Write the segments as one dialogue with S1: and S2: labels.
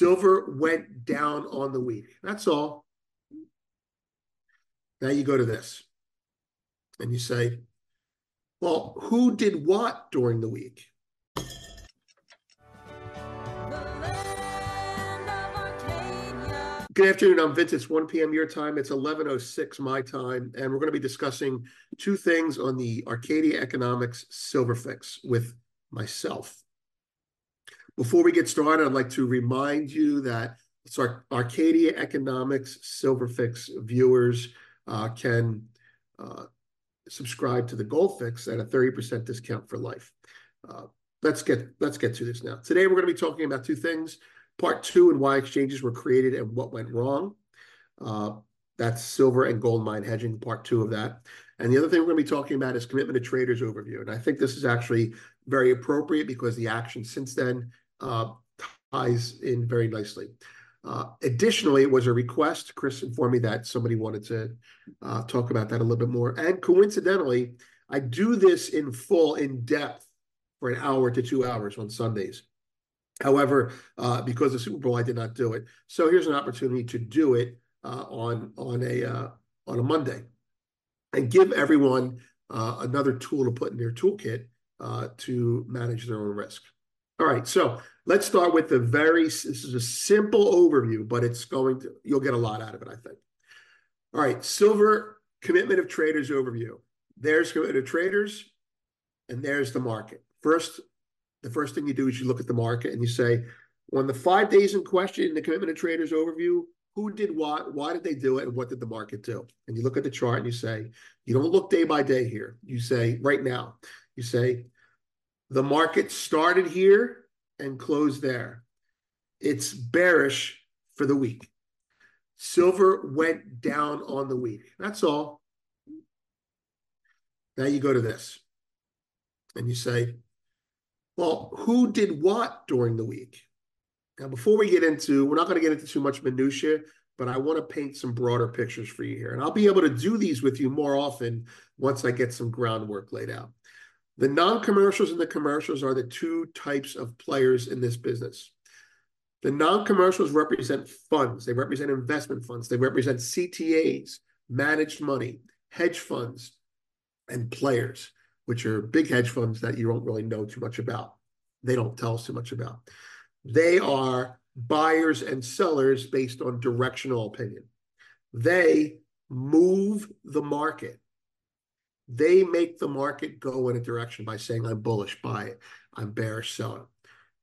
S1: Silver went down on the week. That's all. Now you go to this and you say, well, who did what during the week? Good afternoon. I'm Vince. It's 1 p.m. your time. It's 11:06 my time, and we're going to be discussing two things on the Arcadia Economics Silver Fix with myself. Before we get started, I'd like to remind you that Arcadia Economics Silverfix viewers uh, can uh, subscribe to the Gold Fix at a 30% discount for life. Uh, let's get let's get to this now. Today we're going to be talking about two things Part two and why exchanges were created and what went wrong. Uh, that's silver and gold mine hedging, part two of that. And the other thing we're going to be talking about is commitment to traders overview. And I think this is actually very appropriate because the action since then ties in very nicely. Uh, additionally, it was a request. Chris informed me that somebody wanted to uh, talk about that a little bit more. And coincidentally, I do this in full, in depth, for an hour to two hours on Sundays. However, uh, because of Super Bowl, I did not do it. So here's an opportunity to do it uh, on on a uh, on a Monday, and give everyone uh, another tool to put in their toolkit uh, to manage their own risk. All right, so let's start with the very. This is a simple overview, but it's going to you'll get a lot out of it, I think. All right, silver commitment of traders overview. There's commitment of traders, and there's the market. First, the first thing you do is you look at the market and you say, on the five days in question, in the commitment of traders overview, who did what, why did they do it, and what did the market do? And you look at the chart and you say, you don't look day by day here. You say, right now, you say, the market started here and closed there. It's bearish for the week. Silver went down on the week. That's all. Now you go to this and you say, well, who did what during the week? Now, before we get into, we're not going to get into too much minutia, but I want to paint some broader pictures for you here. And I'll be able to do these with you more often once I get some groundwork laid out. The non-commercials and the commercials are the two types of players in this business. The non-commercials represent funds. They represent investment funds. They represent CTAs, managed money, hedge funds, and players which are big hedge funds that you don't really know too much about. They don't tell us too much about. They are buyers and sellers based on directional opinion. They move the market. They make the market go in a direction by saying, I'm bullish, buy it. I'm bearish, sell it.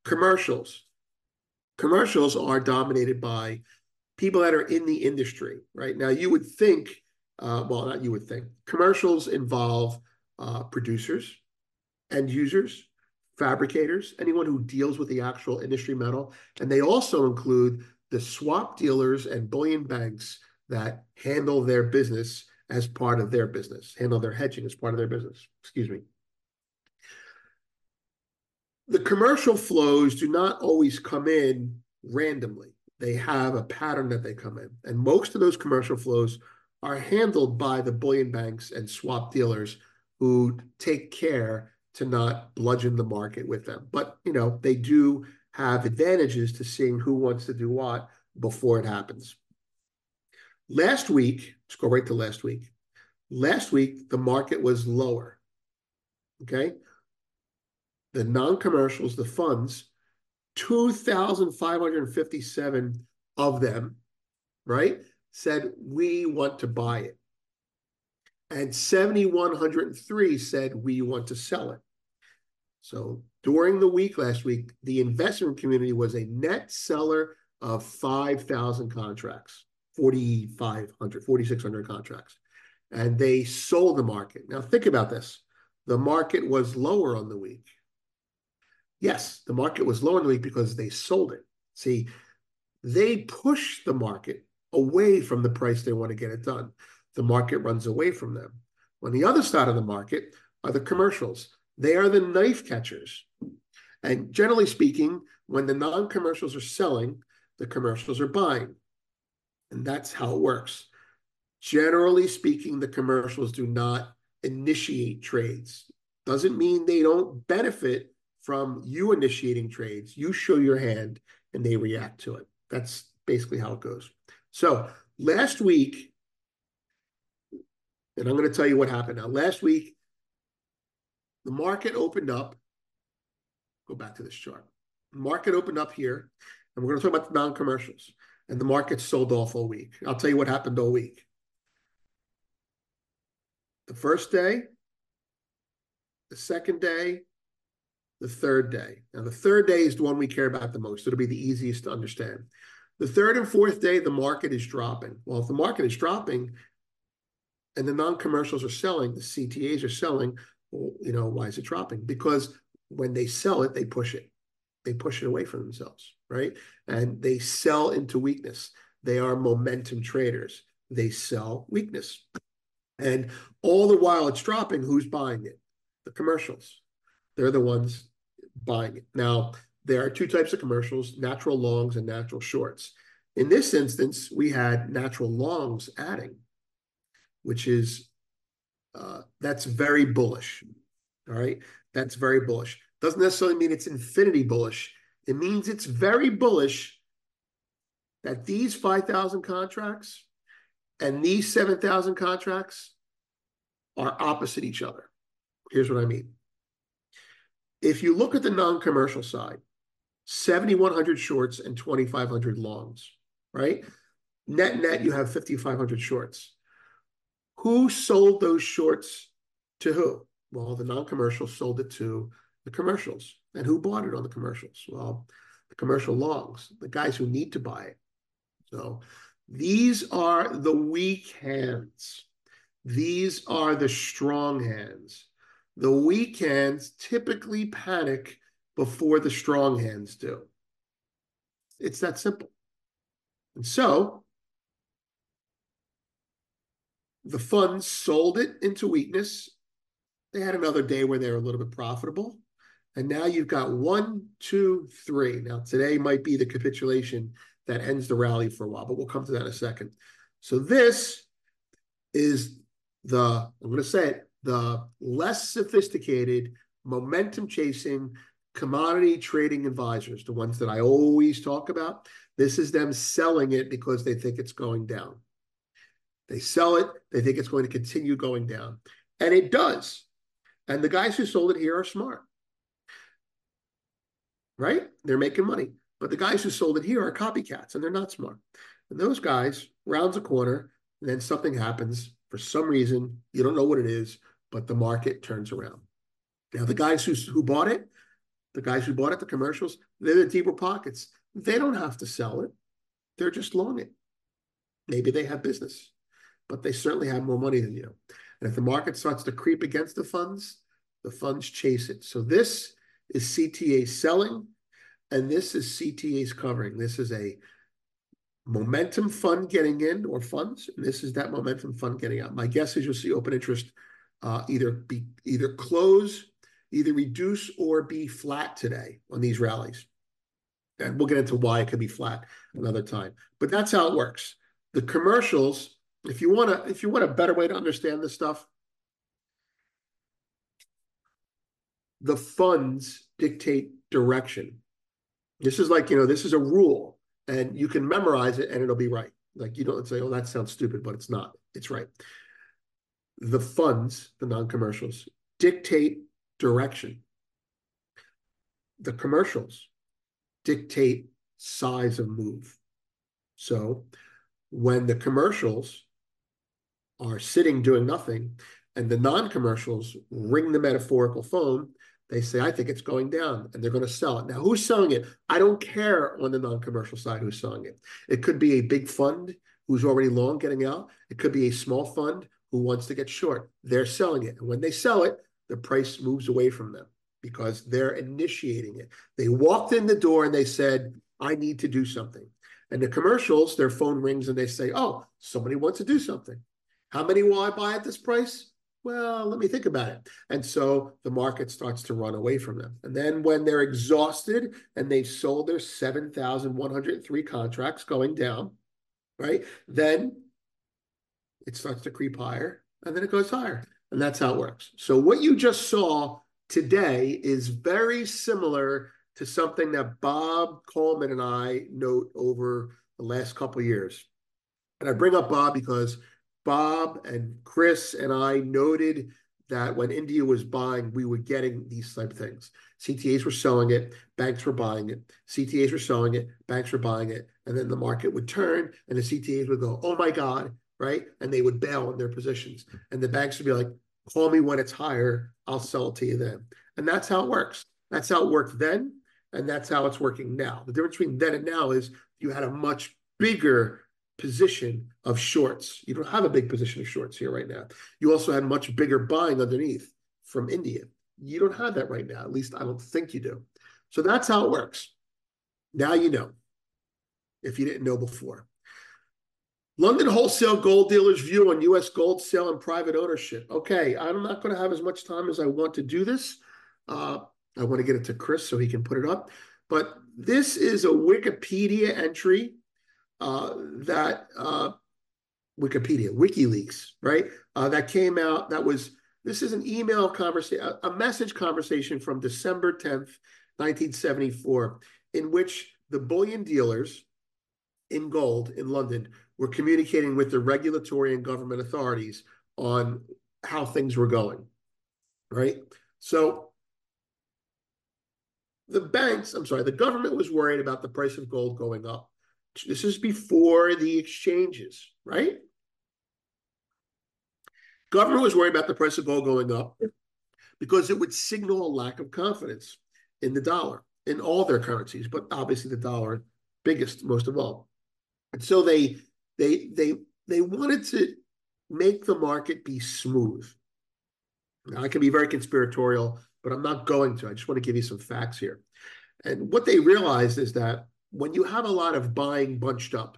S1: Commercials. Commercials are dominated by people that are in the industry, right? Now, you would think, uh, well, not you would think, commercials involve uh, producers, end users, fabricators, anyone who deals with the actual industry metal. And they also include the swap dealers and bullion banks that handle their business as part of their business, handle their hedging as part of their business. Excuse me. The commercial flows do not always come in randomly. They have a pattern that they come in. And most of those commercial flows are handled by the bullion banks and swap dealers who take care to not bludgeon the market with them. But, you know, they do have advantages to seeing who wants to do what before it happens. Last week, let's go right to last week. Last week, the market was lower. Okay. The non commercials, the funds, 2,557 of them, right, said, we want to buy it and 7,103 said, we want to sell it. So during the week last week, the investment community was a net seller of 5,000 contracts, 4,500, 4,600 contracts. And they sold the market. Now think about this. The market was lower on the week. Yes, the market was lower on the week because they sold it. See, they push the market away from the price they want to get it done the market runs away from them. On the other side of the market are the commercials. They are the knife catchers. And generally speaking, when the non commercials are selling, the commercials are buying. And that's how it works. Generally speaking, the commercials do not initiate trades. Doesn't mean they don't benefit from you initiating trades. You show your hand and they react to it. That's basically how it goes. So last week, and I'm going to tell you what happened now. Last week, the market opened up. Go back to this chart. Market opened up here, and we're going to talk about the non-commercials. And the market sold off all week. I'll tell you what happened all week. The first day, the second day, the third day. Now, the third day is the one we care about the most. It'll be the easiest to understand. The third and fourth day, the market is dropping. Well, if the market is dropping and the non-commercials are selling, the CTAs are selling, well, you know, why is it dropping? Because when they sell it, they push it. They push it away from themselves, right? And they sell into weakness. They are momentum traders. They sell weakness. And all the while it's dropping, who's buying it? The commercials. They're the ones buying it. Now, there are two types of commercials, natural longs and natural shorts. In this instance, we had natural longs adding, which is, uh, that's very bullish. All right? That's very bullish. Doesn't necessarily mean it's infinity bullish. It means it's very bullish that these 5,000 contracts and these 7,000 contracts are opposite each other. Here's what I mean. If you look at the non-commercial side, 7,100 shorts and 2,500 longs, right? Net net, you have 5,500 shorts. Who sold those shorts to who? Well, the non commercial sold it to the commercials. And who bought it on the commercials? Well, the commercial longs, the guys who need to buy it. So these are the weak hands. These are the strong hands. The weak hands typically panic before the strong hands do. It's that simple. And so the funds sold it into weakness. They had another day where they were a little bit profitable. And now you've got one, two, three. Now, today might be the capitulation that ends the rally for a while, but we'll come to that in a second. So this is the, I'm going to say it, the less sophisticated momentum chasing commodity trading advisors, the ones that I always talk about. This is them selling it because they think it's going down. They sell it. They think it's going to continue going down. And it does. And the guys who sold it here are smart. Right? They're making money. But the guys who sold it here are copycats and they're not smart. And those guys rounds a corner and then something happens for some reason. You don't know what it is, but the market turns around. Now, the guys who, who bought it, the guys who bought it, the commercials, they're the deeper pockets. They don't have to sell it. They're just long it. Maybe they have business, but they certainly have more money than you. And if the market starts to creep against the funds, the funds chase it. So this is CTA selling, and this is CTA's covering. This is a momentum fund getting in or funds, and this is that momentum fund getting out. My guess is you'll see open interest uh, either be either close, either reduce, or be flat today on these rallies. And we'll get into why it could be flat another time. But that's how it works. The commercials, if you want to, if you want a better way to understand this stuff, the funds dictate direction. This is like, you know, this is a rule, and you can memorize it and it'll be right. Like you don't say, "Oh, that sounds stupid," but it's not. It's right. The funds, the non-commercials, dictate direction. The commercials dictate size of move. So when the commercials are sitting doing nothing and the non-commercials ring the metaphorical phone, they say, "I think it's going down," and they're going to sell it. Now, who's selling it? I don't care on the non-commercial side who's selling it. It could be a big fund who's already long getting out. It could be a small fund who wants to get short. They're selling it. And when they sell it, the price moves away from them because they're initiating it. They walked in the door and they said, "I need to do something." And the commercials, their phone rings and they say, "Oh, somebody wants to do something. How many will I buy at this price?" Well, let me think about it. And so the market starts to run away from them. And then when they're exhausted and they've sold their 7,103 contracts going down, right? Then it starts to creep higher and then it goes higher. And that's how it works. So what you just saw today is very similar to something that Bob Coleman and I note over the last couple years. And I bring up Bob because Bob and Chris and I noted that when India was buying, we were getting these type of things. CTAs were selling it, banks were buying it. CTAs were selling it, banks were buying it, and then the market would turn, and the CTAs would go, "Oh my God!" Right, and they would bail on their positions, and the banks would be like, "Call me when it's higher, I'll sell it to you then." And that's how it works. That's how it worked then, and that's how it's working now. The difference between then and now is you had a much bigger position of shorts. You don't have a big position of shorts here right now. You also had much bigger buying underneath from India. You don't have that right now. At least I don't think you do. So that's how it works. Now you know, if you didn't know before. London wholesale gold dealers' view on U.S. gold sale and private ownership. Okay, I'm not going to have as much time as I want to do this. Uh, I want to get it to Chris so he can put it up. But this is a Wikipedia entry uh, that uh, Wikipedia, WikiLeaks, right? Uh, that came out. That was this is an email conversation, a message conversation from December 10th, 1974, in which the bullion dealers in gold in London were communicating with the regulatory and government authorities on how things were going. Right? So the banks, I'm sorry, the government was worried about the price of gold going up. This is before the exchanges, right? Government was worried about the price of gold going up because it would signal a lack of confidence in the dollar, in all their currencies, but obviously the dollar biggest, most of all. And so they they they they wanted to make the market be smooth. Now, I can be very conspiratorial, but I'm not going to. I just want to give you some facts here. And what they realized is that when you have a lot of buying bunched up,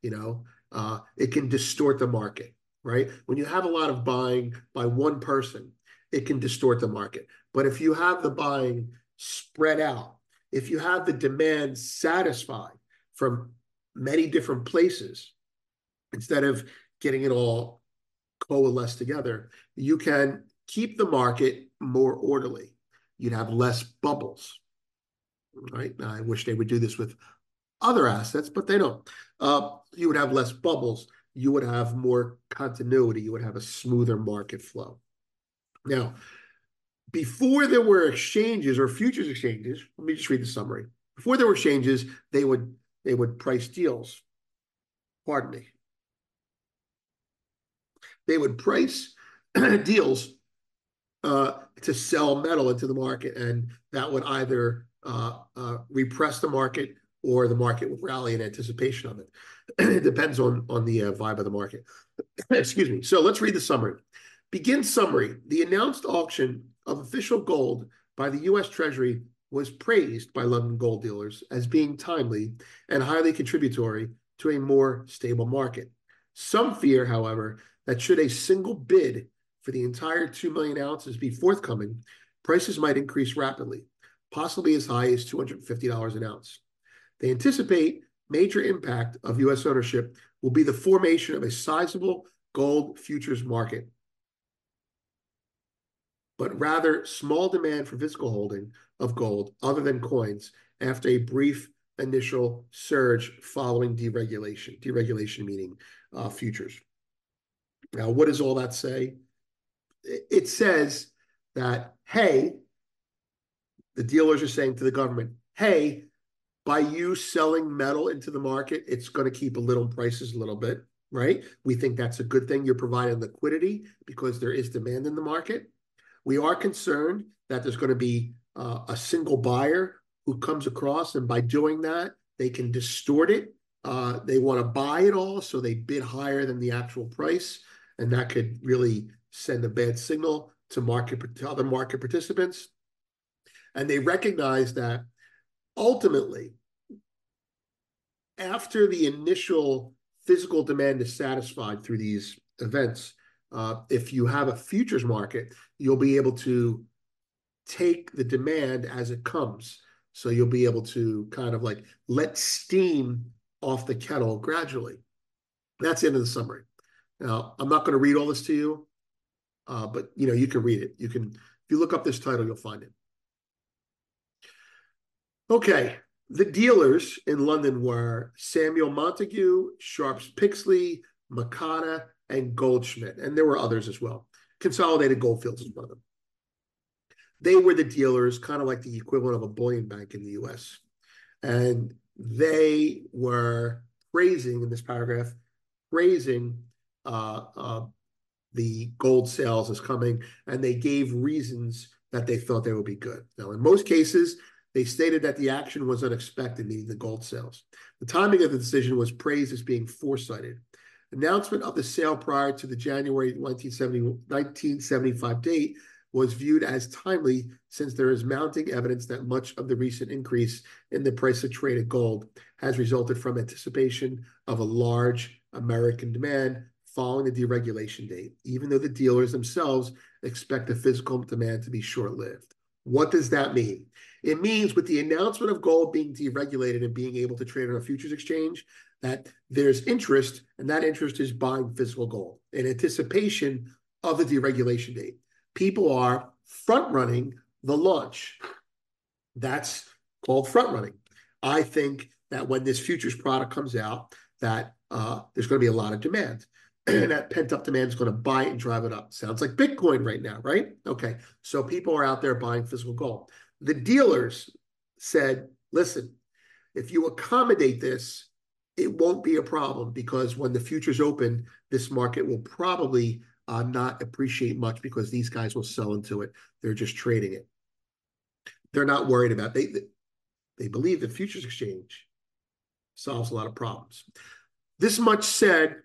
S1: you know, uh, it can distort the market, right? When you have a lot of buying by one person, it can distort the market. But if you have the buying spread out, if you have the demand satisfied from many different places, instead of getting it all coalesced together, you can keep the market more orderly. You'd have less bubbles, right? I wish they would do this with other assets, but they don't. Uh, you would have less bubbles. You would have more continuity. You would have a smoother market flow. Now, before there were exchanges or futures exchanges, let me just read the summary. Before there were exchanges, they would they would price deals. Pardon me. They would price deals uh, to sell metal into the market, and that would either repress the market or the market would rally in anticipation of it. it depends on, on the uh, vibe of the market. Excuse me. So let's read the summary. Begin summary. The announced auction of official gold by the U.S. Treasury was praised by London gold dealers as being timely and highly contributory to a more stable market. Some fear, however, that should a single bid for the entire 2 million ounces be forthcoming, prices might increase rapidly, possibly as high as $250 an ounce. They anticipate major impact of U.S. ownership will be the formation of a sizable gold futures market, but rather small demand for physical holding of gold other than coins after a brief initial surge following deregulation. Deregulation meaning uh, futures. Now, what does all that say? It says that, hey, the dealers are saying to the government, hey, by you selling metal into the market, it's going to keep a little prices a little bit, right? We think that's a good thing. You're providing liquidity because there is demand in the market. We are concerned that there's going to be uh, a single buyer who comes across, and by doing that, they can distort it. Uh, they want to buy it all, so they bid higher than the actual price and that could really send a bad signal to market to other market participants. And they recognize that ultimately, after the initial physical demand is satisfied through these events, uh, if you have a futures market, you'll be able to take the demand as it comes. So you'll be able to kind of like let steam off the kettle gradually. That's the end of the summary. Now, I'm not going to read all this to you, uh, but you know you can read it. You can, if you look up this title, you'll find it. Okay, the dealers in London were Samuel Montagu, Sharps Pixley, Mocatta, and Goldsmid, and there were others as well. Consolidated Goldfields is one of them. They were the dealers, kind of like the equivalent of a bullion bank in the US. And they were praising in this paragraph, praising uh, uh, the gold sales as coming, and they gave reasons that they thought they would be good. Now, in most cases, they stated that the action was unexpected, meaning the gold sales. The timing of the decision was praised as being foresighted. Announcement of the sale prior to the January 1970, 1975 date was viewed as timely since there is mounting evidence that much of the recent increase in the price of traded gold has resulted from anticipation of a large American demand following the deregulation date, even though the dealers themselves expect the physical demand to be short-lived. What does that mean? It means with the announcement of gold being deregulated and being able to trade on a futures exchange, that there's interest, and that interest is buying physical gold in anticipation of the deregulation date. People are front running the launch. That's called front running. I think that when this futures product comes out, that uh, there's going to be a lot of demand. that pent up demand is going to buy it and drive it up. Sounds like Bitcoin right now, right? Okay. So people are out there buying physical gold. The dealers said, listen, if you accommodate this, it won't be a problem because when the futures open, this market will probably uh, not appreciate much because these guys will sell into it. They're just trading it. They're not worried about they they believe the futures exchange solves a lot of problems. This much said,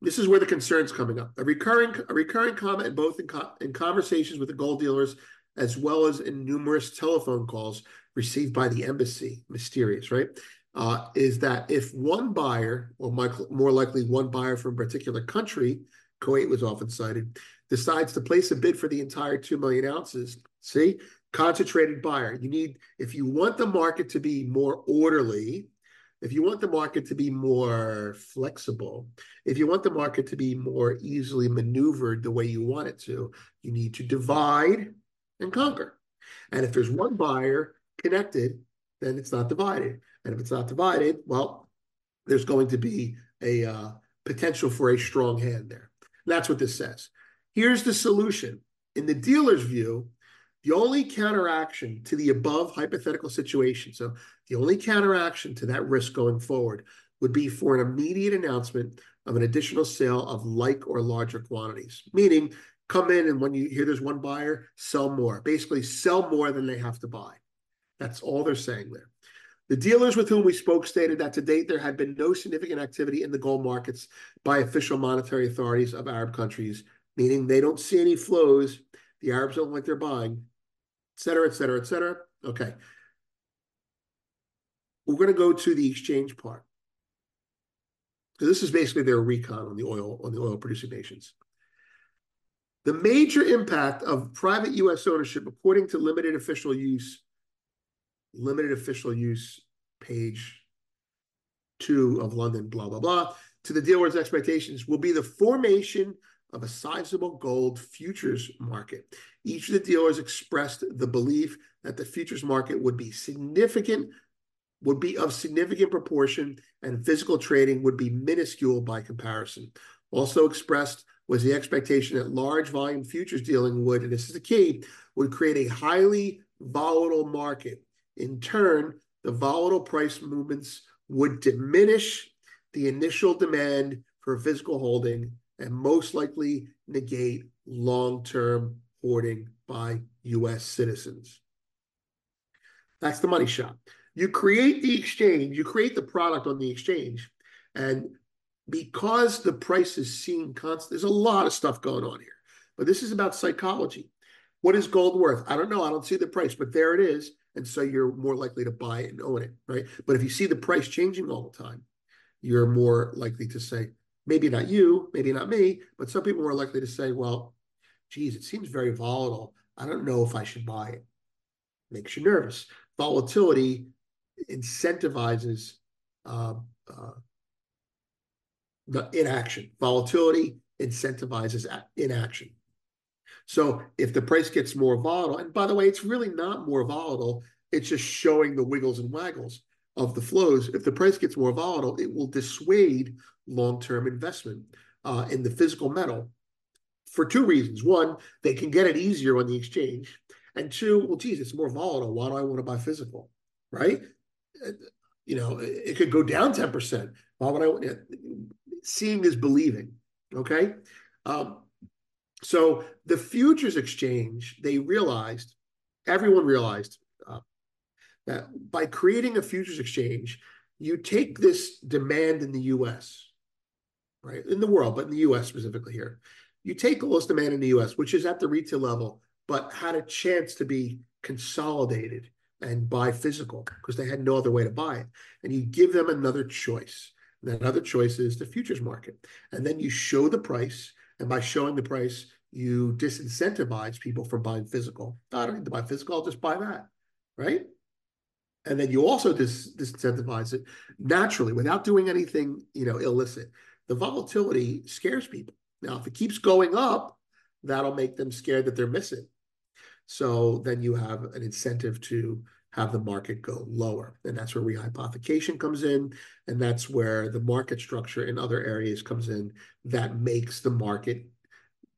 S1: this is where the concern's coming up. A recurring a recurring comment both in, co in conversations with the gold dealers as well as in numerous telephone calls received by the embassy, mysterious, right? Uh, is that if one buyer, or more likely one buyer from a particular country, Kuwait was often cited, decides to place a bid for the entire 2 million ounces, see, concentrated buyer. You need, if you want the market to be more orderly, if you want the market to be more flexible, if you want the market to be more easily maneuvered the way you want it to, you need to divide and conquer. And if there's one buyer connected, then it's not divided. And if it's not divided, well, there's going to be a uh, potential for a strong hand there. And that's what this says. Here's the solution. In the dealer's view, the only counteraction to the above hypothetical situation, so the only counteraction to that risk going forward would be for an immediate announcement of an additional sale of like or larger quantities, meaning come in and when you hear there's one buyer, sell more. Basically, sell more than they have to buy. That's all they're saying there. The dealers with whom we spoke stated that to date there had been no significant activity in the gold markets by official monetary authorities of Arab countries, meaning they don't see any flows. The Arabs don't like they're buying, cetera, et cetera, et cetera. Okay. We're going to go to the exchange part. So this is basically their recon on the oil on the oil producing nations. The major impact of private U.S. ownership, according to limited official use, limited official use page two of London, blah, blah, blah, to the dealer's expectations will be the formation of a sizable gold futures market. Each of the dealers expressed the belief that the futures market would be significant, would be of significant proportion, and physical trading would be minuscule by comparison. Also expressed was the expectation that large volume futures dealing would, and this is the key, would create a highly volatile market. In turn, the volatile price movements would diminish the initial demand for physical holding and most likely negate long-term hoarding by U.S. citizens. That's the money shot. You create the exchange, you create the product on the exchange, and because the price is seen constant, there's a lot of stuff going on here. But this is about psychology. What is gold worth? I don't know. I don't see the price, but there it is. And so you're more likely to buy it and own it, right? But if you see the price changing all the time, you're more likely to say, maybe not you, maybe not me, but some people are likely to say, well, geez, it seems very volatile. I don't know if I should buy it. Makes you nervous. Volatility incentivizes uh, uh, the inaction. Volatility incentivizes inaction. So if the price gets more volatile, and by the way, it's really not more volatile It's just showing the wiggles and waggles of the flows. If the price gets more volatile, it will dissuade long-term investment uh, in the physical metal for two reasons. One, they can get it easier on the exchange. And two, well, geez, it's more volatile. Why do I want to buy physical? Right? You know, it could go down 10%. Why would I? Seeing is believing. Okay. Um, so the futures exchange, they realized, everyone realized uh, that by creating a futures exchange, you take this demand in the US, right? In the world, but in the US specifically here. You take this demand in the US, which is at the retail level, but had a chance to be consolidated and buy physical because they had no other way to buy it. And you give them another choice. And that other choice is the futures market. And then you show the price. And by showing the price, you disincentivize people from buying physical. I don't need to buy physical, I'll just buy that. Right. And then you also dis- disincentivize it naturally without doing anything, you know, illicit. The volatility scares people. Now, if it keeps going up, that'll make them scared that they're missing. So then you have an incentive to have the market go lower. And that's where rehypothecation comes in. And that's where the market structure in other areas comes in that makes the market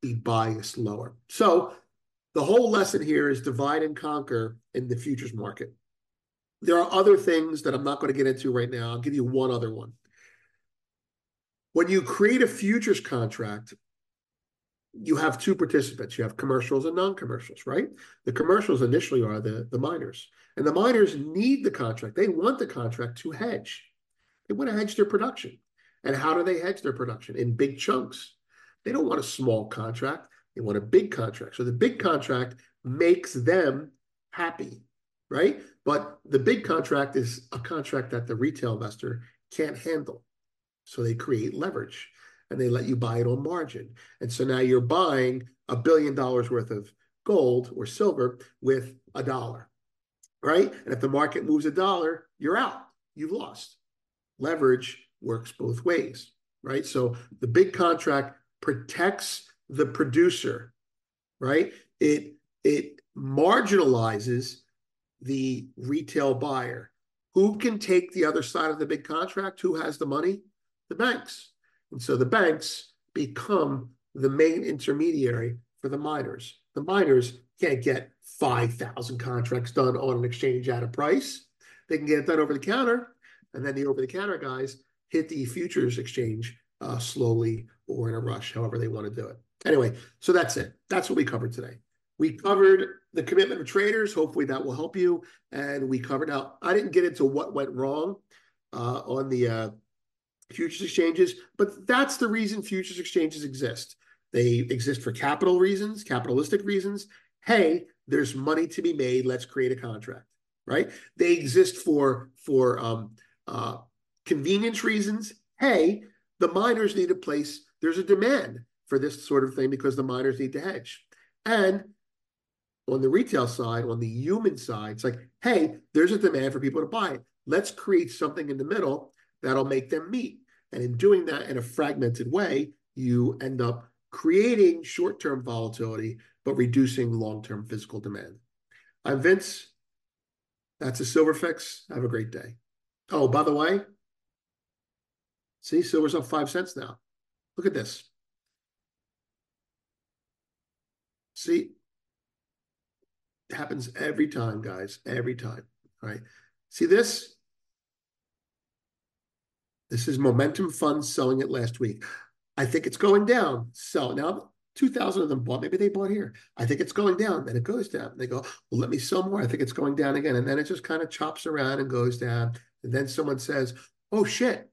S1: be biased lower. So the whole lesson here is divide and conquer in the futures market. There are other things that I'm not going to get into right now. I'll give you one other one. When you create a futures contract, you have two participants. You have commercials and non-commercials, right? The commercials initially are the, the miners. And the miners need the contract. They want the contract to hedge. They want to hedge their production. And how do they hedge their production? In big chunks. They don't want a small contract. They want a big contract. So the big contract makes them happy, right? But the big contract is a contract that the retail investor can't handle. So they create leverage and they let you buy it on margin. And so now you're buying a billion dollars worth of gold or silver with a dollar, right? And if the market moves a dollar, you're out. You've lost. Leverage works both ways, right? So the big contract protects the producer, right? It it marginalizes the retail buyer. Who can take the other side of the big contract? Who has the money? The banks. And so the banks become the main intermediary for the miners. The miners can't get 5,000 contracts done on an exchange at a price. They can get it done over the counter. And then the over the counter guys hit the futures exchange uh, slowly or in a rush, however they want to do it. Anyway, so that's it. That's what we covered today. We covered the commitment of traders. Hopefully that will help you. And we covered now, I didn't get into what went wrong uh, on the uh, futures exchanges, but that's the reason futures exchanges exist. They exist for capital reasons, capitalistic reasons. Hey, there's money to be made. Let's create a contract, right? They exist for for um, uh, convenience reasons. Hey, the miners need a place. There's a demand for this sort of thing because the miners need to hedge. And on the retail side, on the human side, it's like, hey, there's a demand for people to buy it. Let's create something in the middle that'll make them meet. And in doing that in a fragmented way, you end up creating short term volatility, but reducing long term physical demand. I'm Vince. That's a silver fix. Have a great day. Oh, by the way, see, silver's up five cents now. Look at this. See, it happens every time, guys, every time. Right. See this? This is Momentum Funds selling it last week. I think it's going down. Sell now. 2,000 of them bought. Maybe they bought here. I think it's going down. Then it goes down. They go, well, let me sell more. I think it's going down again. And then it just kind of chops around and goes down. And then someone says, oh, shit,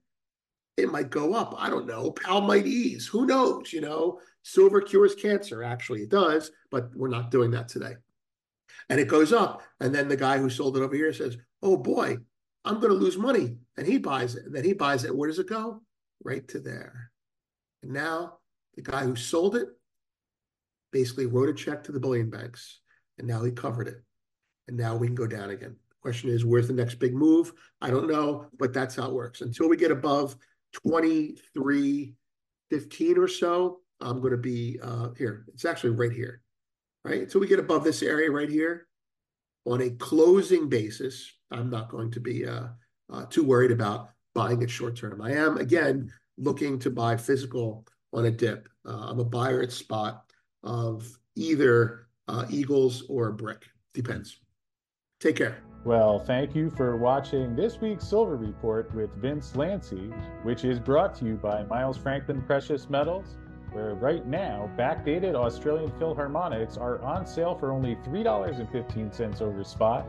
S1: it might go up. I don't know. Powell might ease. Who knows? You know, silver cures cancer. Actually, it does, but we're not doing that today. And it goes up. And then the guy who sold it over here says, oh, boy, I'm going to lose money. And he buys it. And then he buys it. Where does it go? Right to there. And now the guy who sold it basically wrote a check to the bullion banks. And now he covered it. And now we can go down again. Question is, where's the next big move? I don't know, but that's how it works. Until we get above 23, 15 or so, I'm going to be uh, here. It's actually right here, right? Until we get above this area right here, on a closing basis, I'm not going to be uh, uh, too worried about buying it short term. I am again looking to buy physical on a dip. Uh, I'm a buyer at spot of either uh, Eagles or brick. Depends. Take care.
S2: Well, thank you for watching this week's Silver Report with Vince Lanci, which is brought to you by Miles Franklin Precious Metals, where right now backdated Austrian Philharmonics are on sale for only $3.15 over spot.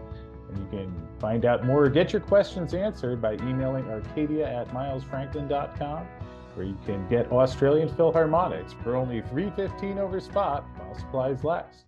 S2: And you can find out more or get your questions answered by emailing arcadia at milesfranklin.com, where you can get Austrian Philharmonics for only $3.15 over spot while supplies last.